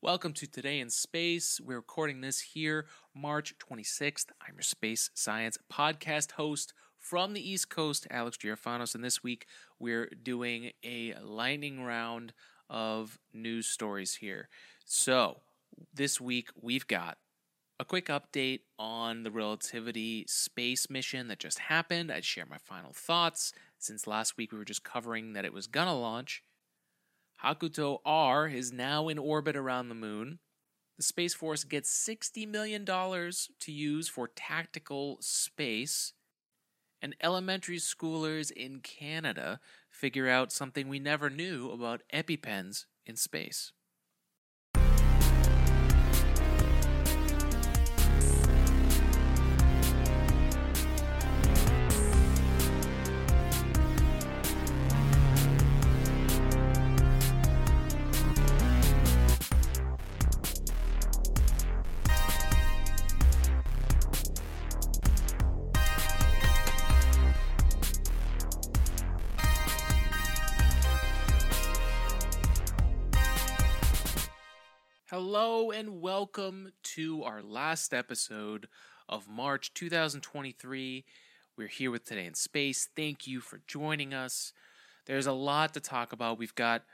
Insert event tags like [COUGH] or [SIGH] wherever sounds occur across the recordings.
Welcome to Today in Space. We're recording this here March 26th. I'm your space science podcast host from the East Coast, Alex Girofanos, and this week we're doing a lightning round of news stories here. So, this week we've got a quick update on the Relativity space mission that just happened. I'd share my final thoughts since last week we were just covering that it was gonna launch. Hakuto R is now in orbit around the moon. The Space Force gets $60 million to use for tactical space. And elementary schoolers in Canada figure out something we never knew about EpiPens in space. Hello and welcome to our last episode of March 2023. We're here with Today in Space. Thank you for joining us. There's a lot to talk about. We've got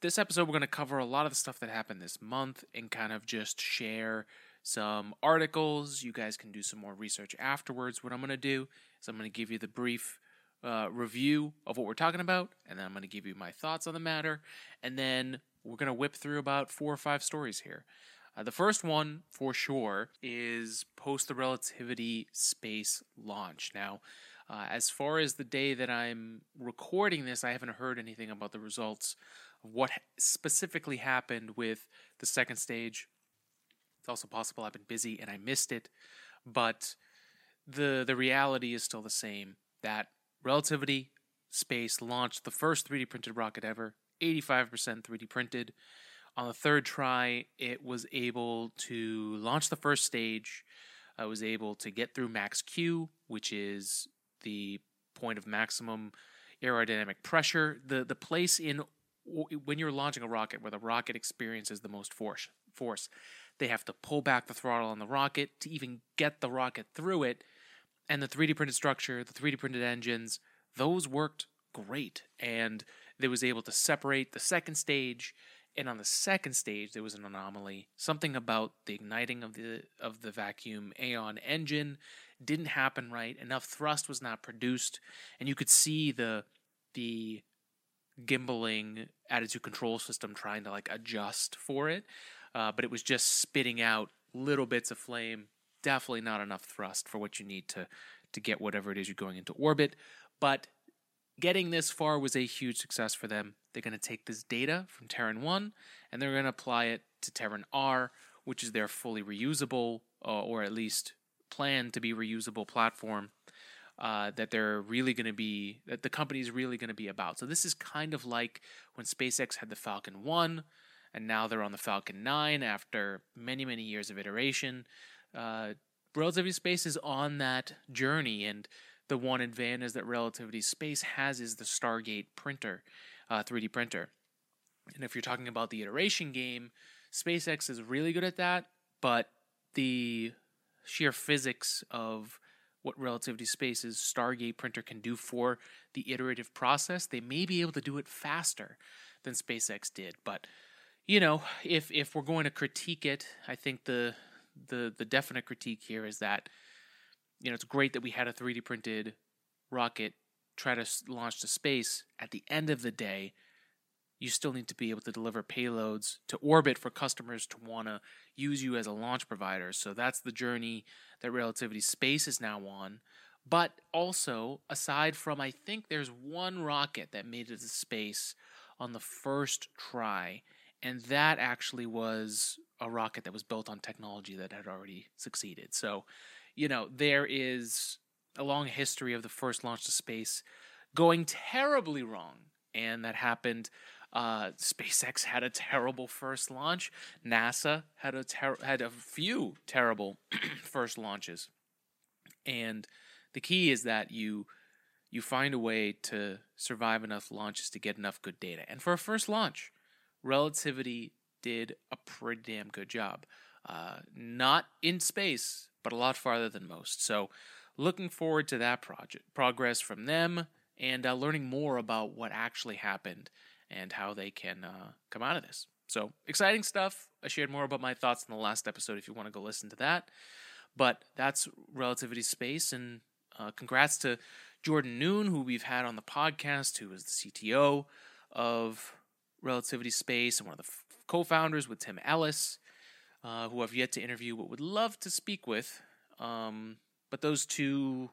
this episode, we're going to cover a lot of the stuff that happened this month and kind of just share some articles. You guys can do some more research afterwards. What I'm going to do is I'm going to give you the brief uh, review of what we're talking about, and then I'm going to give you my thoughts on the matter, and then we're going to whip through about four or five stories here. Uh, the first one, for sure, is post the relativity space launch. Now, uh, as far as the day that I'm recording this, I haven't heard anything about the results of what specifically happened with the second stage. It's also possible I've been busy and I missed it, but the the reality is still the same. That relativity space launched the first 3D printed rocket ever 85% 3D printed. On the third try, it was able to launch the first stage. I was able to get through max Q, which is the point of maximum aerodynamic pressure. The the place in when you're launching a rocket where the rocket experiences the most force force they have to pull back the throttle on the rocket to even get the rocket through it and the 3d printed structure the 3d printed engines those worked great and that was able to separate the second stage and on the second stage there was an anomaly. Something about the igniting of the of the vacuum aeon engine didn't happen right enough thrust was not produced and you could see the the gimbaling attitude control system trying to like adjust for it uh, but it was just spitting out little bits of flame. Definitely not enough thrust for what you need to to get whatever it is you're going into orbit but getting this far was a huge success for them. They're going to take this data from Terran 1 and they're going to apply it to Terran R, which is their fully reusable, uh, or at least planned to be reusable platform uh, that they're really going to be, that the company is really going to be about. So this is kind of like when SpaceX had the Falcon 1 and now they're on the Falcon 9 after many, many years of iteration. Uh, Relativity Space is on that journey and the one advantage that Relativity Space has is the Stargate printer, uh, 3D printer. And if you're talking about the iteration game, SpaceX is really good at that, but the sheer physics of what Relativity Space's Stargate printer can do for the iterative process, they may be able to do it faster than SpaceX did. But you know, if if we're going to critique it, I think the the the definite critique here is that you know, it's great that we had a 3D printed rocket try to launch to space. At the end of the day, you still need to be able to deliver payloads to orbit for customers to want to use you as a launch provider. So that's the journey that Relativity Space is now on. But also, aside from, I think there's one rocket that made it to space on the first try, and that actually was a rocket that was built on technology that had already succeeded. So you know, there is a long history of the first launch to space going terribly wrong. And that happened. Uh, SpaceX had a terrible first launch. NASA had a ter- had a few terrible [CLEARS THROAT] first launches. And the key is that you you find a way to survive enough launches to get enough good data. And for a first launch, Relativity did a pretty damn good job. Uh, not in space, but a lot farther than most. So, looking forward to that project progress from them and uh, learning more about what actually happened and how they can uh, come out of this. So, exciting stuff. I shared more about my thoughts in the last episode if you want to go listen to that. But that's Relativity Space, and uh, congrats to Jordan Noone, who we've had on the podcast, who is the CTO of Relativity Space and one of the f- co founders with Tim Ellis, uh, who I've yet to interview but would love to speak with. Um, but those two.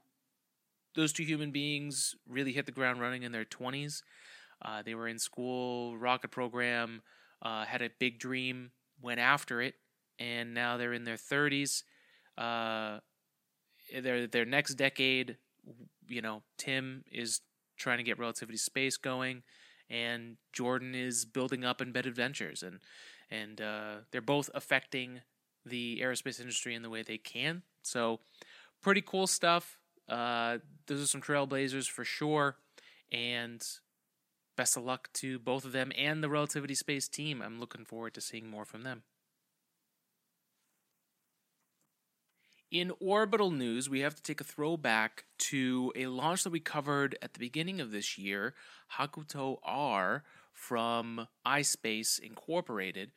Those two human beings really hit the ground running in their 20s. Uh, they were in school, rocket program, uh, had a big dream, went after it, and now they're in their 30s. Uh, their their next decade, you know, Tim is trying to get relativity space going, and Jordan is building up embedded ventures, and and uh, they're both affecting the aerospace industry in the way they can. So, pretty cool stuff. Uh, those are some trailblazers for sure, and best of luck to both of them and the Relativity Space team. I'm looking forward to seeing more from them. In orbital news, we have to take a throwback to a launch that we covered at the beginning of this year, Hakuto R from iSpace Incorporated.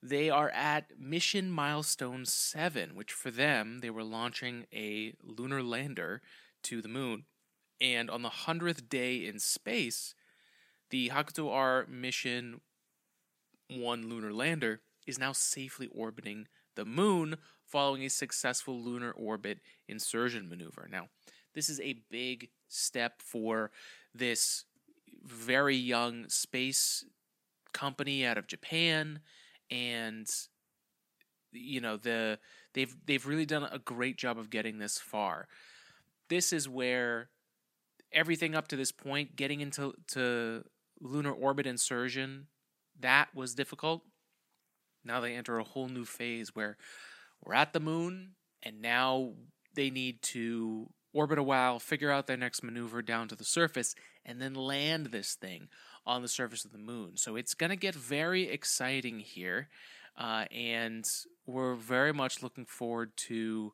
They are at mission milestone 7, which for them, they were launching a lunar lander to the moon. And on the 100th day in space, the Hakuto R mission 1 lunar lander is now safely orbiting the moon following a successful lunar orbit insertion maneuver. Now, this is a big step for this very young space company out of Japan and you know the they've they've really done a great job of getting this far. This is where everything up to this point getting into to lunar orbit insertion that was difficult. Now they enter a whole new phase where we're at the moon, and now they need to orbit a while, figure out their next maneuver down to the surface, and then land this thing on the surface of the moon. So it's going to get very exciting here, uh, and we're very much looking forward to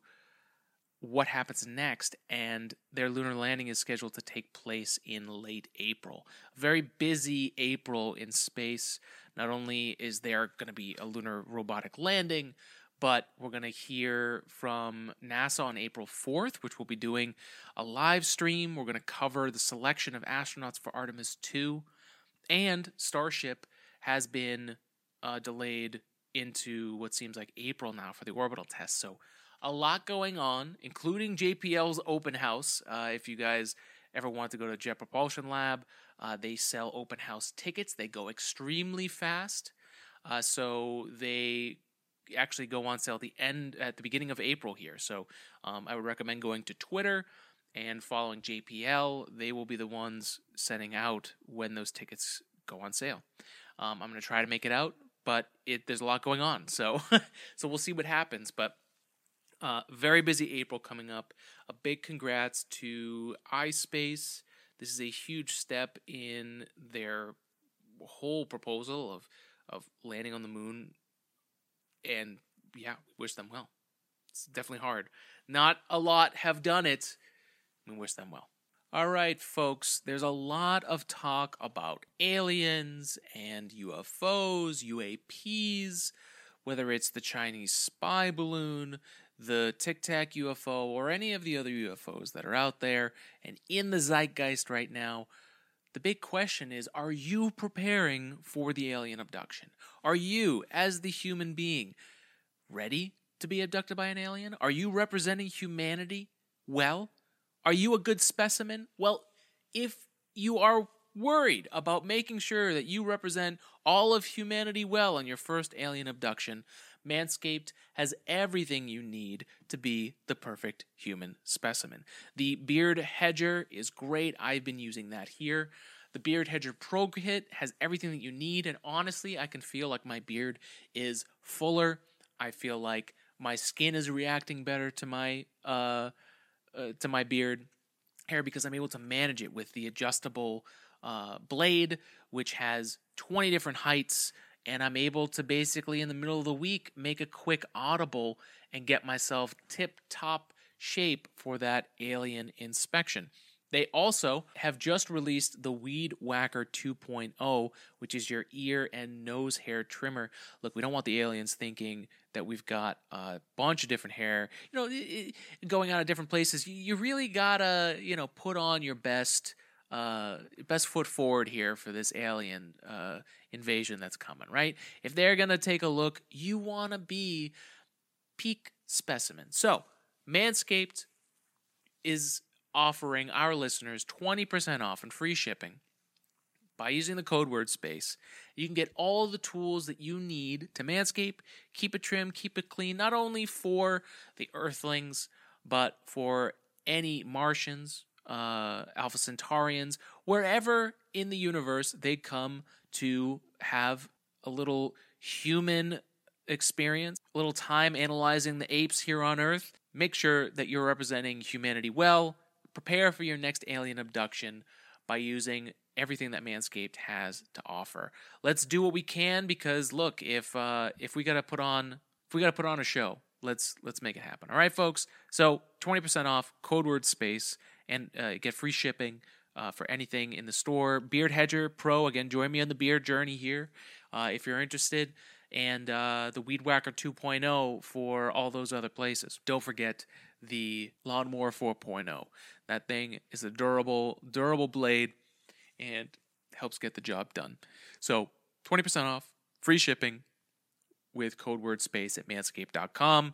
what happens next. And their lunar landing is scheduled to take place in late April. Very busy April in space. Not only is there going to be a lunar robotic landing, but we're going to hear from NASA on April 4th, which we'll be doing a live stream. We're going to cover the selection of astronauts for Artemis 2. And Starship has been uh, delayed into what seems like April now for the orbital test. So, a lot going on, including JPL's open house. Uh, if you guys ever want to go to Jet Propulsion Lab, uh, they sell open house tickets. They go extremely fast. Uh, so they actually go on sale at the end at the beginning of April here. So um, I would recommend going to Twitter and following JPL. They will be the ones sending out when those tickets go on sale. Um, I'm going to try to make it out, but it there's a lot going on, so [LAUGHS] so we'll see what happens. But uh, very busy April coming up. A big congrats to iSpace. This is a huge step in their whole proposal of of landing on the moon and yeah, wish them well. It's definitely hard. Not a lot have done it. We wish them well. All right, folks, there's a lot of talk about aliens and UFOs, UAPs, whether it's the Chinese spy balloon, the Tic Tac UFO, or any of the other UFOs that are out there and in the zeitgeist right now. The big question is Are you preparing for the alien abduction? Are you, as the human being, ready to be abducted by an alien? Are you representing humanity well? Are you a good specimen? Well, if you are worried about making sure that you represent all of humanity well on your first alien abduction, Manscaped has everything you need to be the perfect human specimen. The Beard Hedger is great. I've been using that here. The Beard Hedger Pro Kit has everything that you need, and honestly, I can feel like my beard is fuller. I feel like my skin is reacting better to my uh, uh to my beard hair because I'm able to manage it with the adjustable uh, blade, which has 20 different heights and I'm able to basically in the middle of the week make a quick audible and get myself tip top shape for that alien inspection. They also have just released the Weed Whacker 2.0, which is your ear and nose hair trimmer. Look, we don't want the aliens thinking that we've got a bunch of different hair, you know, going out of different places. You really gotta, you know, put on your best, uh, best foot forward here for this alien uh, invasion that's coming, right? If they're gonna take a look, you wanna be peak specimen. So, Manscaped is offering our listeners 20% off and free shipping by using the code word space. You can get all the tools that you need to manscape, keep it trim, keep it clean, not only for the earthlings, but for any Martians, uh, Alpha Centaurians, wherever in the universe they come to have a little human experience, a little time analyzing the apes here on Earth. Make sure that you're representing humanity well Prepare for your next alien abduction by using everything that Manscaped has to offer. Let's do what we can because look, if uh, if we gotta put on if we gotta put on a show, let's let's make it happen. All right, folks. So twenty percent off, code word space, and uh, get free shipping. Uh, for anything in the store, Beard Hedger Pro. Again, join me on the beard journey here uh, if you're interested, and uh, the Weed Whacker 2.0 for all those other places. Don't forget the Lawnmower 4.0. That thing is a durable, durable blade and helps get the job done. So 20% off, free shipping with code word space at manscaped.com.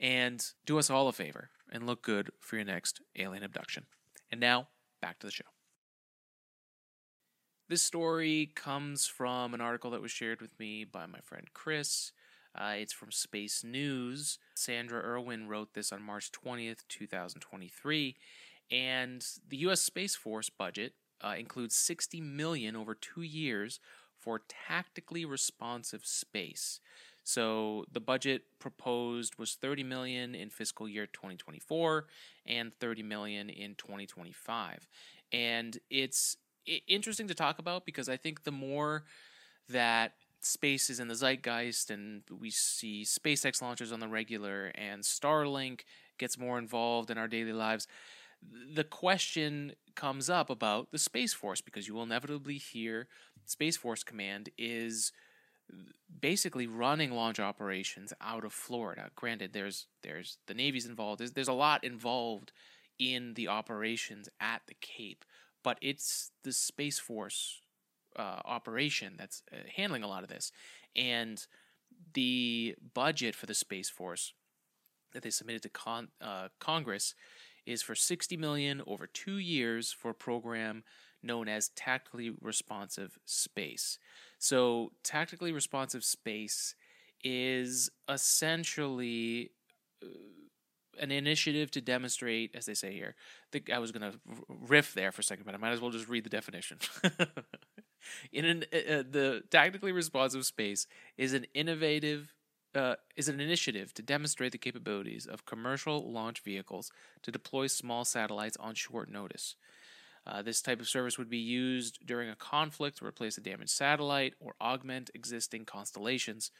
And do us all a favor and look good for your next alien abduction. And now, back to the show. This story comes from an article that was shared with me by my friend Chris. Uh, it's from Space News. Sandra Erwin wrote this on March 20th, 2023. And the U.S. Space Force budget uh, includes 60 million over two years for tactically responsive space. So the budget proposed was 30 million in fiscal year 2024 and 30 million in 2025. And it's interesting to talk about because I think the more that space is in the zeitgeist and we see SpaceX launches on the regular and Starlink gets more involved in our daily lives, the question comes up about the Space Force because you will inevitably hear Space Force Command is basically running launch operations out of Florida. Granted, there's there's the Navy's involved. There's, there's a lot involved in the operations at the Cape, but it's the Space Force uh, operation that's uh, handling a lot of this. And the budget for the Space Force that they submitted to con- uh, Congress is for 60 million over 2 years for a program known as tactically responsive space. So, tactically responsive space is essentially uh, an initiative to demonstrate, as they say here. The, I was going to riff there for a second, but I might as well just read the definition. [LAUGHS] In an, uh, uh, the tactically responsive space is an innovative uh, is an initiative to demonstrate the capabilities of commercial launch vehicles to deploy small satellites on short notice. Uh, this type of service would be used during a conflict to replace a damaged satellite or augment existing constellations.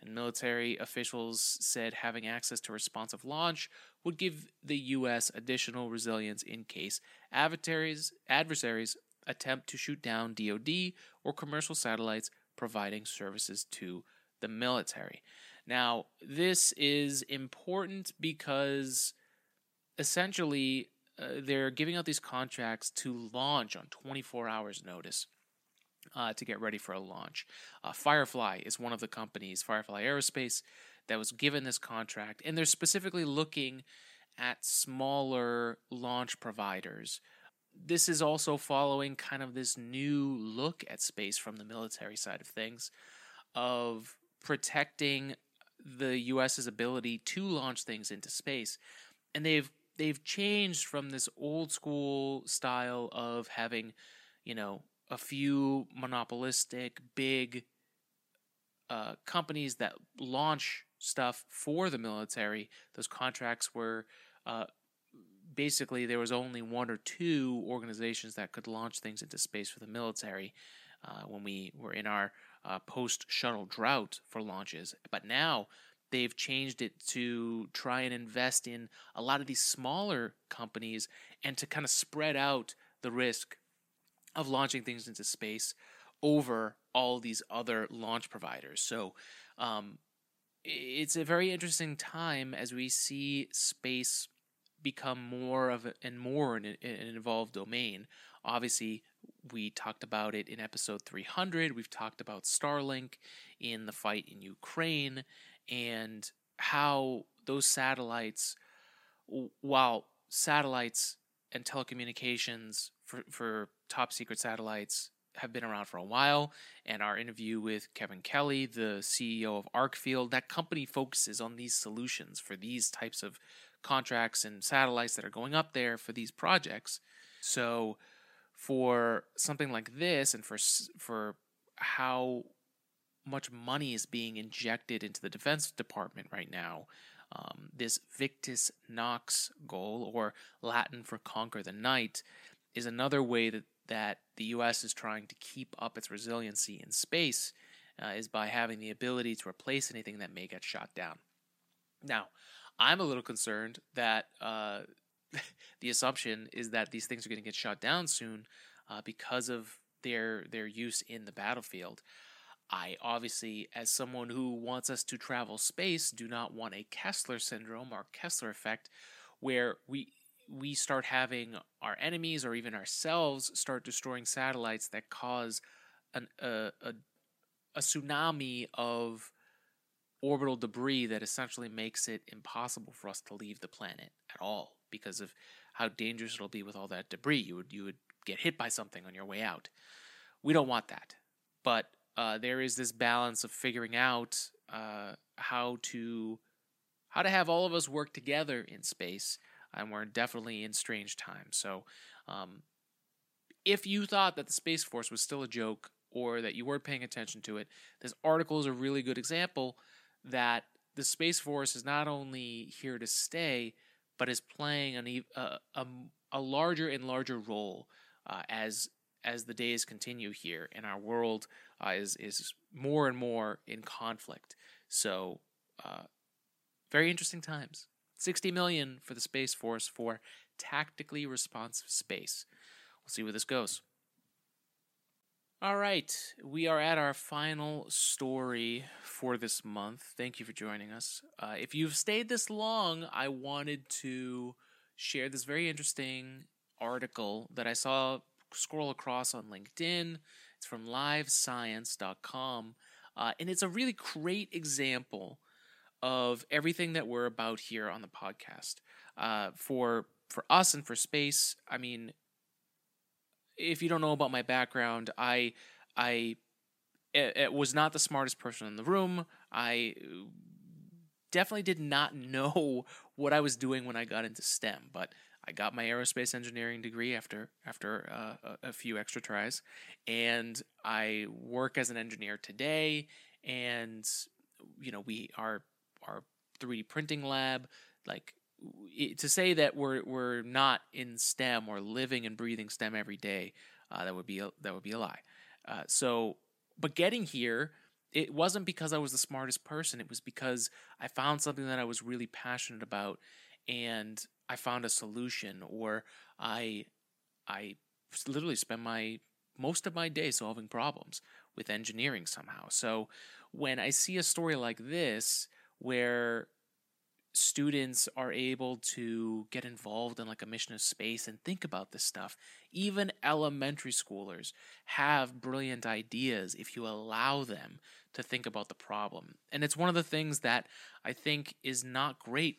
And military officials said having access to responsive launch would give the U.S. additional resilience in case adversaries, adversaries attempt to shoot down DoD or commercial satellites providing services to the military. Now, this is important because essentially uh, they're giving out these contracts to launch on 24 hours notice. Uh, to get ready for a launch. Uh, Firefly is one of the companies, Firefly Aerospace, that was given this contract, and they're specifically looking at smaller launch providers. This is also following kind of this new look at space from the military side of things, of protecting the US's ability to launch things into space. And they've they've changed from this old school style of having, you know, a few monopolistic big uh, companies that launch stuff for the military. Those contracts were uh, basically there was only one or two organizations that could launch things into space for the military uh, when we were in our uh, post shuttle drought for launches. But now they've changed it to try and invest in a lot of these smaller companies and to kind of spread out the risk of launching things into space over all these other launch providers. So um, it's a very interesting time as we see space become more of a, and more an, an involved domain. Obviously, we talked about it in episode 300. We've talked about Starlink in the fight in Ukraine and how those satellites, while satellites and telecommunications for, for top secret satellites have been around for a while. And our interview with Kevin Kelly, the CEO of Arcfield, that company focuses on these solutions for these types of contracts and satellites that are going up there for these projects. So for something like this and for for how much money is being injected into the defense department right now um, this victus nox goal or latin for conquer the night is another way that, that the us is trying to keep up its resiliency in space uh, is by having the ability to replace anything that may get shot down now i'm a little concerned that uh, [LAUGHS] the assumption is that these things are going to get shot down soon uh, because of their their use in the battlefield. I obviously, as someone who wants us to travel space, do not want a Kessler syndrome or Kessler effect, where we we start having our enemies or even ourselves start destroying satellites that cause an, a, a, a tsunami of orbital debris that essentially makes it impossible for us to leave the planet at all because of how dangerous it'll be with all that debris. You would you would get hit by something on your way out. We don't want that, but uh, there is this balance of figuring out uh, how to how to have all of us work together in space, and we're definitely in strange times. So, um, if you thought that the Space Force was still a joke or that you weren't paying attention to it, this article is a really good example that the Space Force is not only here to stay, but is playing an, a, a, a larger and larger role uh, as as the days continue here, and our world uh, is is more and more in conflict. So, uh, very interesting times. Sixty million for the Space Force for tactically responsive space. We'll see where this goes. All right, we are at our final story for this month. Thank you for joining us. Uh, if you've stayed this long, I wanted to share this very interesting article that I saw scroll across on LinkedIn. It's from livescience.com, uh, and it's a really great example of everything that we're about here on the podcast. Uh, for for us and for space, I mean, if you don't know about my background, I I it, it was not the smartest person in the room. I definitely did not [LAUGHS] know what I was doing when I got into STEM, but I got my aerospace engineering degree after after uh, a, few extra tries, and I work as an engineer today. And you know, we are our 3D printing lab, like to say that we're we're not in STEM or living and breathing STEM every day, uh, that would be a, that would be a lie. Uh, so, but getting here, it wasn't because I was the smartest person. It was because I found something that I was really passionate about, and I found a solution, or I I literally spend my most of my day solving problems with engineering somehow. So when I see a story like this where students are able to get involved in like a mission of space and think about this stuff. Even elementary schoolers have brilliant ideas if you allow them to think about the problem. And it's one of the things that I think is not great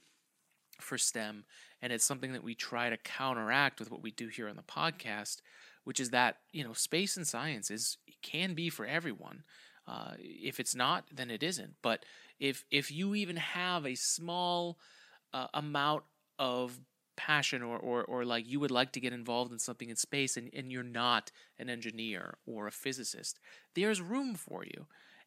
for STEM and it's something that we try to counteract with what we do here on the podcast, which is that, you know, space and science is can be for everyone. Uh, if it's not, then it isn't. But if if you even have a small uh, amount of passion or, or or like you would like to get involved in something in space and, and you're not an engineer or a physicist, there's room for you.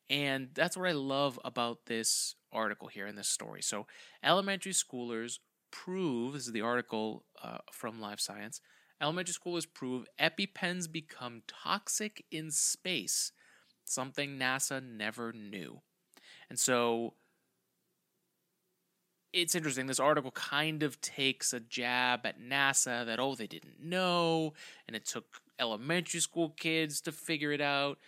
And that's what I love about this article here in this story. So, elementary schoolers prove this is the article uh, from Live Science. Elementary schoolers prove EpiPens become toxic in space something NASA never knew. And so it's interesting. This article kind of takes a jab at NASA that, oh, they didn't know, and it took elementary school kids to figure it out.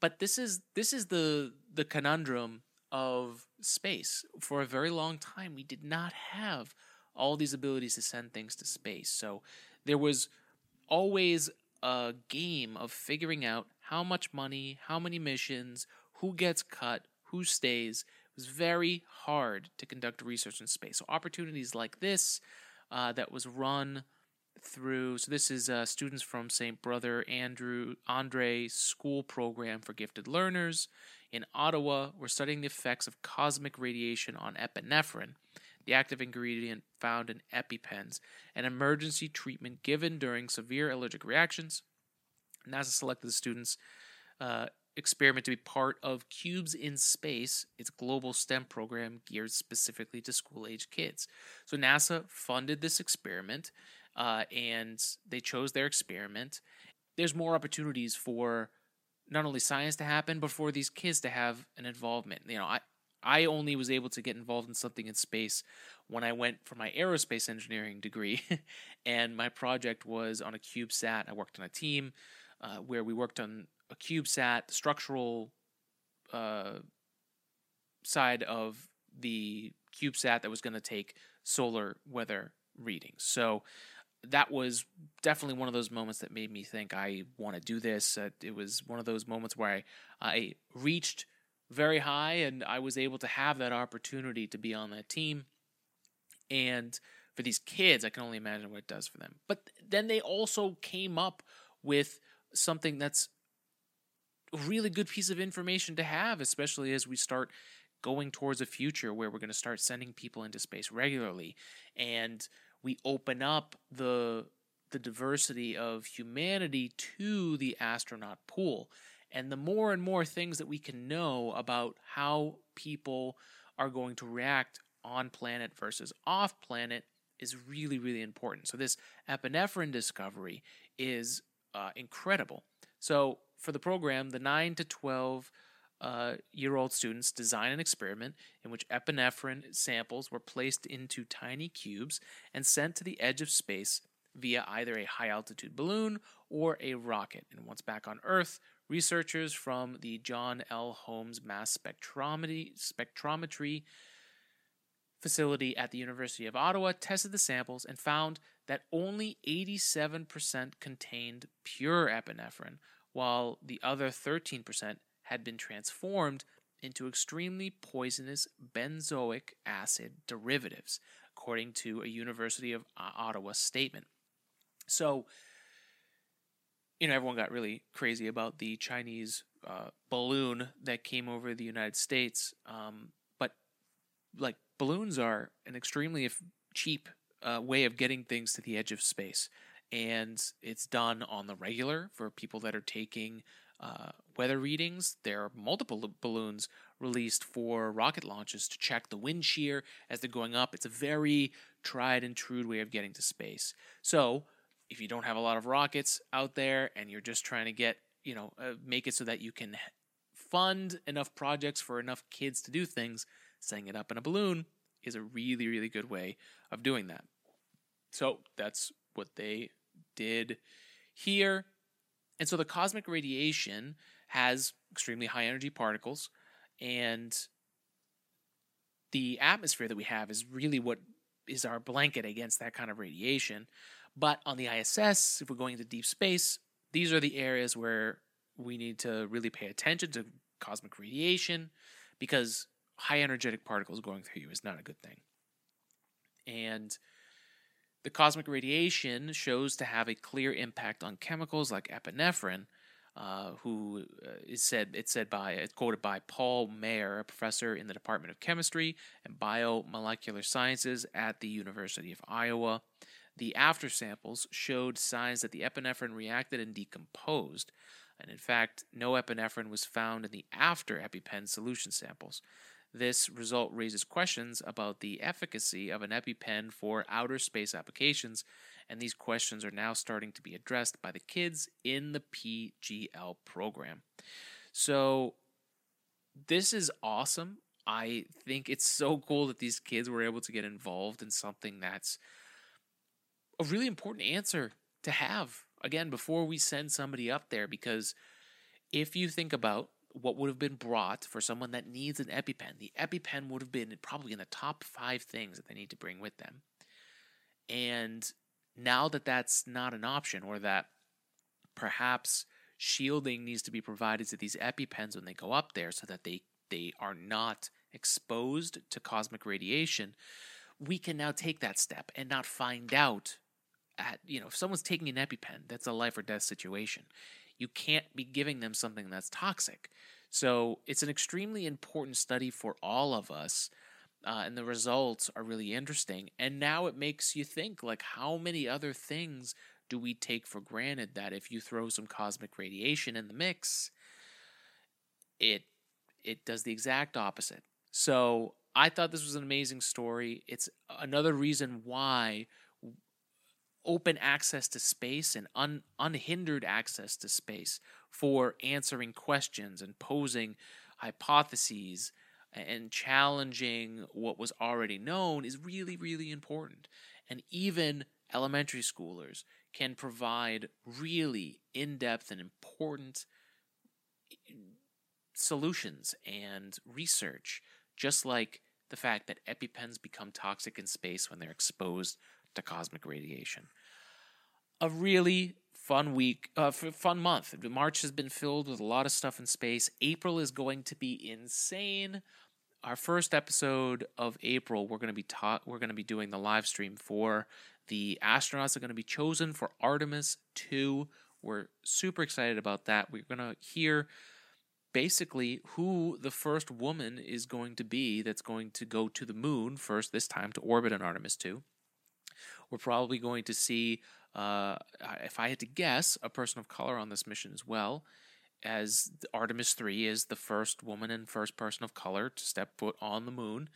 But this is this is the the conundrum of space. For a very long time, we did not have all these abilities to send things to space. So there was always a game of figuring out how much money, how many missions, who gets cut, who stays. It was very hard to conduct research in space. So opportunities like this uh, that was run through. So this is uh, students from St. Brother Andrew Andre School Program for Gifted Learners in Ottawa. We're studying the effects of cosmic radiation on epinephrine the active ingredient found in EpiPens, an emergency treatment given during severe allergic reactions. NASA selected the students' uh, experiment to be part of Cubes in Space, its global STEM program geared specifically to school age kids. So NASA funded this experiment uh, and they chose their experiment. There's more opportunities for not only science to happen, but for these kids to have an involvement. You know, I, I only was able to get involved in something in space when I went for my aerospace engineering degree, [LAUGHS] and my project was on a CubeSat. I worked on a team uh, where we worked on a CubeSat, the structural uh, side of the CubeSat that was going to take solar weather readings. So that was definitely one of those moments that made me think I want to do this. Uh, it was one of those moments where I, I reached very high, and I was able to have that opportunity to be on that team. And for these kids, I can only imagine what it does for them. But then they also came up with something that's a really good piece of information to have, especially as we start going towards a future where we're going to start sending people into space regularly and we open up the the diversity of humanity to the astronaut pool and the more and more things that we can know about how people are going to react on planet versus off planet is really, really important. So, this epinephrine discovery is uh, incredible. So, for the program, the 9 to 12 uh, year old students design an experiment in which epinephrine samples were placed into tiny cubes and sent to the edge of space via either a high altitude balloon or a rocket. And once back on Earth, researchers from the John L. Holmes Mass Spectrometry, Spectrometry facility at the University of Ottawa tested the samples and found that only 87% contained pure epinephrine, while the other 13% had been transformed into extremely poisonous benzoic acid derivatives, according to a University of Ottawa statement. So, you know, everyone got really crazy about the Chinese uh, balloon that came over the United States. Um, but like balloons are an extremely cheap uh, way of getting things to the edge of space, and it's done on the regular for people that are taking uh, weather readings. There are multiple balloons released for rocket launches to check the wind shear as they're going up. It's a very tried and true way of getting to space. So if you don't have a lot of rockets out there and you're just trying to get, you know, uh, make it so that you can fund enough projects for enough kids to do things, setting it up in a balloon is a really, really good way of doing that. So that's what they did here. And so the cosmic radiation has extremely high energy particles, and the atmosphere that we have is really what is our blanket against that kind of radiation. But on the ISS, if we're going into deep space, these are the areas where we need to really pay attention to cosmic radiation because high energetic particles going through you is not a good thing. And the cosmic radiation shows to have a clear impact on chemicals like epinephrine, uh, who uh, said it's said by it's quoted by Paul Mayer, a professor in the Department of Chemistry and Biomolecular Sciences at the University of Iowa. The after samples showed signs that the epinephrine reacted and decomposed, and in fact, no epinephrine was found in the after EpiPen solution samples. This result raises questions about the efficacy of an EpiPen for outer space applications, and these questions are now starting to be addressed by the kids in the PGL program. So this is awesome. I think it's so cool that these kids were able to get involved in something that's a really important answer to have again before we send somebody up there because if you think about what would have been brought for someone that needs an EpiPen, the EpiPen would have been probably in the top five things that they need to bring with them. And now that that's not an option, or that perhaps shielding needs to be provided to these EpiPens when they go up there so that they, they are not exposed to cosmic radiation, we can now take that step and not find out at you know if someone's taking an EpiPen, that's a life or death situation. You can't be giving them something that's toxic. So it's an extremely important study for all of us. Uh, and the results are really interesting. And now it makes you think like, how many other things do we take for granted that if you throw some cosmic radiation in the mix, it it does the exact opposite. So I thought this was an amazing story. It's another reason why open access to space and un, unhindered access to space for answering questions and posing hypotheses and challenging what was already known is really, really important. And even elementary schoolers can provide really in depth and important eh, solutions and research, just like the fact that EpiPens become toxic in space when they're exposed to cosmic radiation. A really fun week, uh, fun month. March has been filled with a lot of stuff in space. April is going to be insane. Our first episode of April, we're going to be ta- we're going to be doing the live stream for the astronauts are going to be chosen for Artemis 2. We're super excited about that. We're going to hear basically who the first woman is going to be that's going to go to the moon first this time to orbit on Artemis 2. We're probably going to see, uh, if I had to guess, a person of color on this mission as well, as Artemis 3 is the first woman and first person of color to step foot on the moon.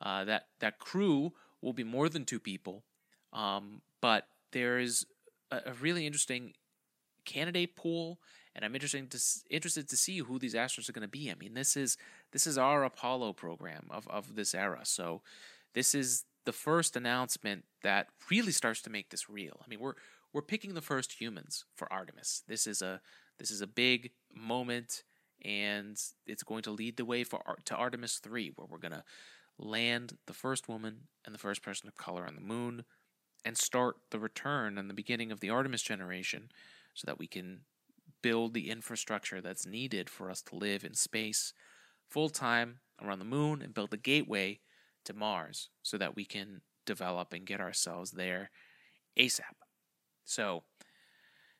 Uh, that, that crew will be more than two people, um, but there is a, a really interesting candidate pool and I'm interested to interested to see who these astronauts are going to be. I mean, this is this is our Apollo program of of this era. So this is the first announcement that really starts to make this real. I mean, we're we're picking the first humans for Artemis. This is a this is a big moment, and it's going to lead the way for to Artemis three, where we're gonna land the first woman and the first person of color on the moon, and start the return and the beginning of the Artemis generation, so that we can build the infrastructure that's needed for us to live in space full time around the moon and build the gateway to Mars so that we can develop and get ourselves there ASAP. So,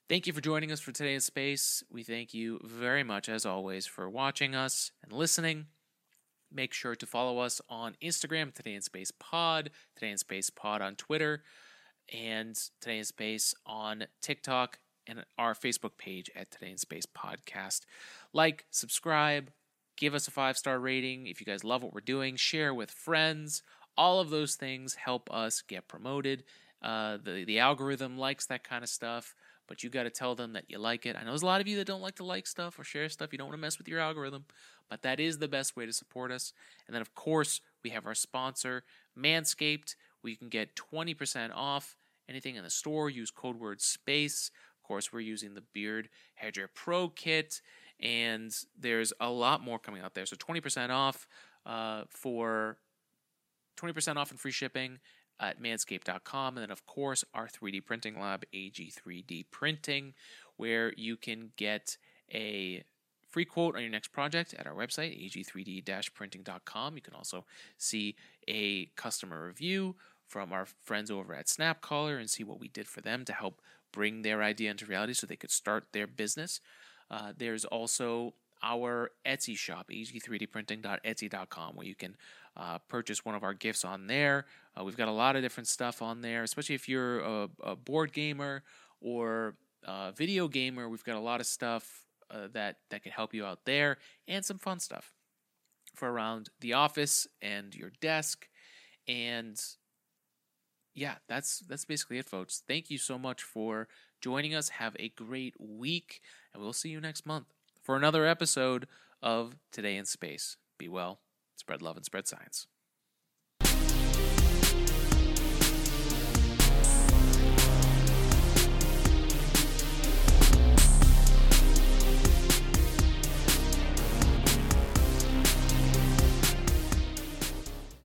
thank you for joining us for Today in Space. We thank you very much, as always, for watching us and listening. Make sure to follow us on Instagram, Today in Space Pod, Today in Space Pod on Twitter, and Today in Space on TikTok, and our Facebook page at Today in Space Podcast. Like, subscribe, give us a five star rating if you guys love what we're doing, share with friends. All of those things help us get promoted. Uh, the the algorithm likes that kind of stuff, but you got to tell them that you like it. I know there's a lot of you that don't like to like stuff or share stuff. You don't want to mess with your algorithm, but that is the best way to support us. And then, of course, we have our sponsor, Manscaped, you can get 20% off anything in the store. Use code word SPACE. Of course, we're using the Beard Hedger Pro Kit and there's a lot more coming out there. So 20% off uh, for 20% off and free shipping at manscaped.com. And then, of course, our 3D printing lab, AG3D Printing, where you can get a free quote on your next project at our website, ag3d printing.com. You can also see a customer review from our friends over at Snapcaller and see what we did for them to help bring their idea into reality so they could start their business. Uh, there's also our Etsy shop, ag3dprinting.etsy.com, where you can uh, purchase one of our gifts on there. Uh, we've got a lot of different stuff on there, especially if you're a, a board gamer or a video gamer. We've got a lot of stuff uh, that that can help you out there, and some fun stuff for around the office and your desk. And yeah, that's that's basically it, folks. Thank you so much for joining us. Have a great week, and we'll see you next month for another episode of Today in Space. Be well, spread love, and spread science.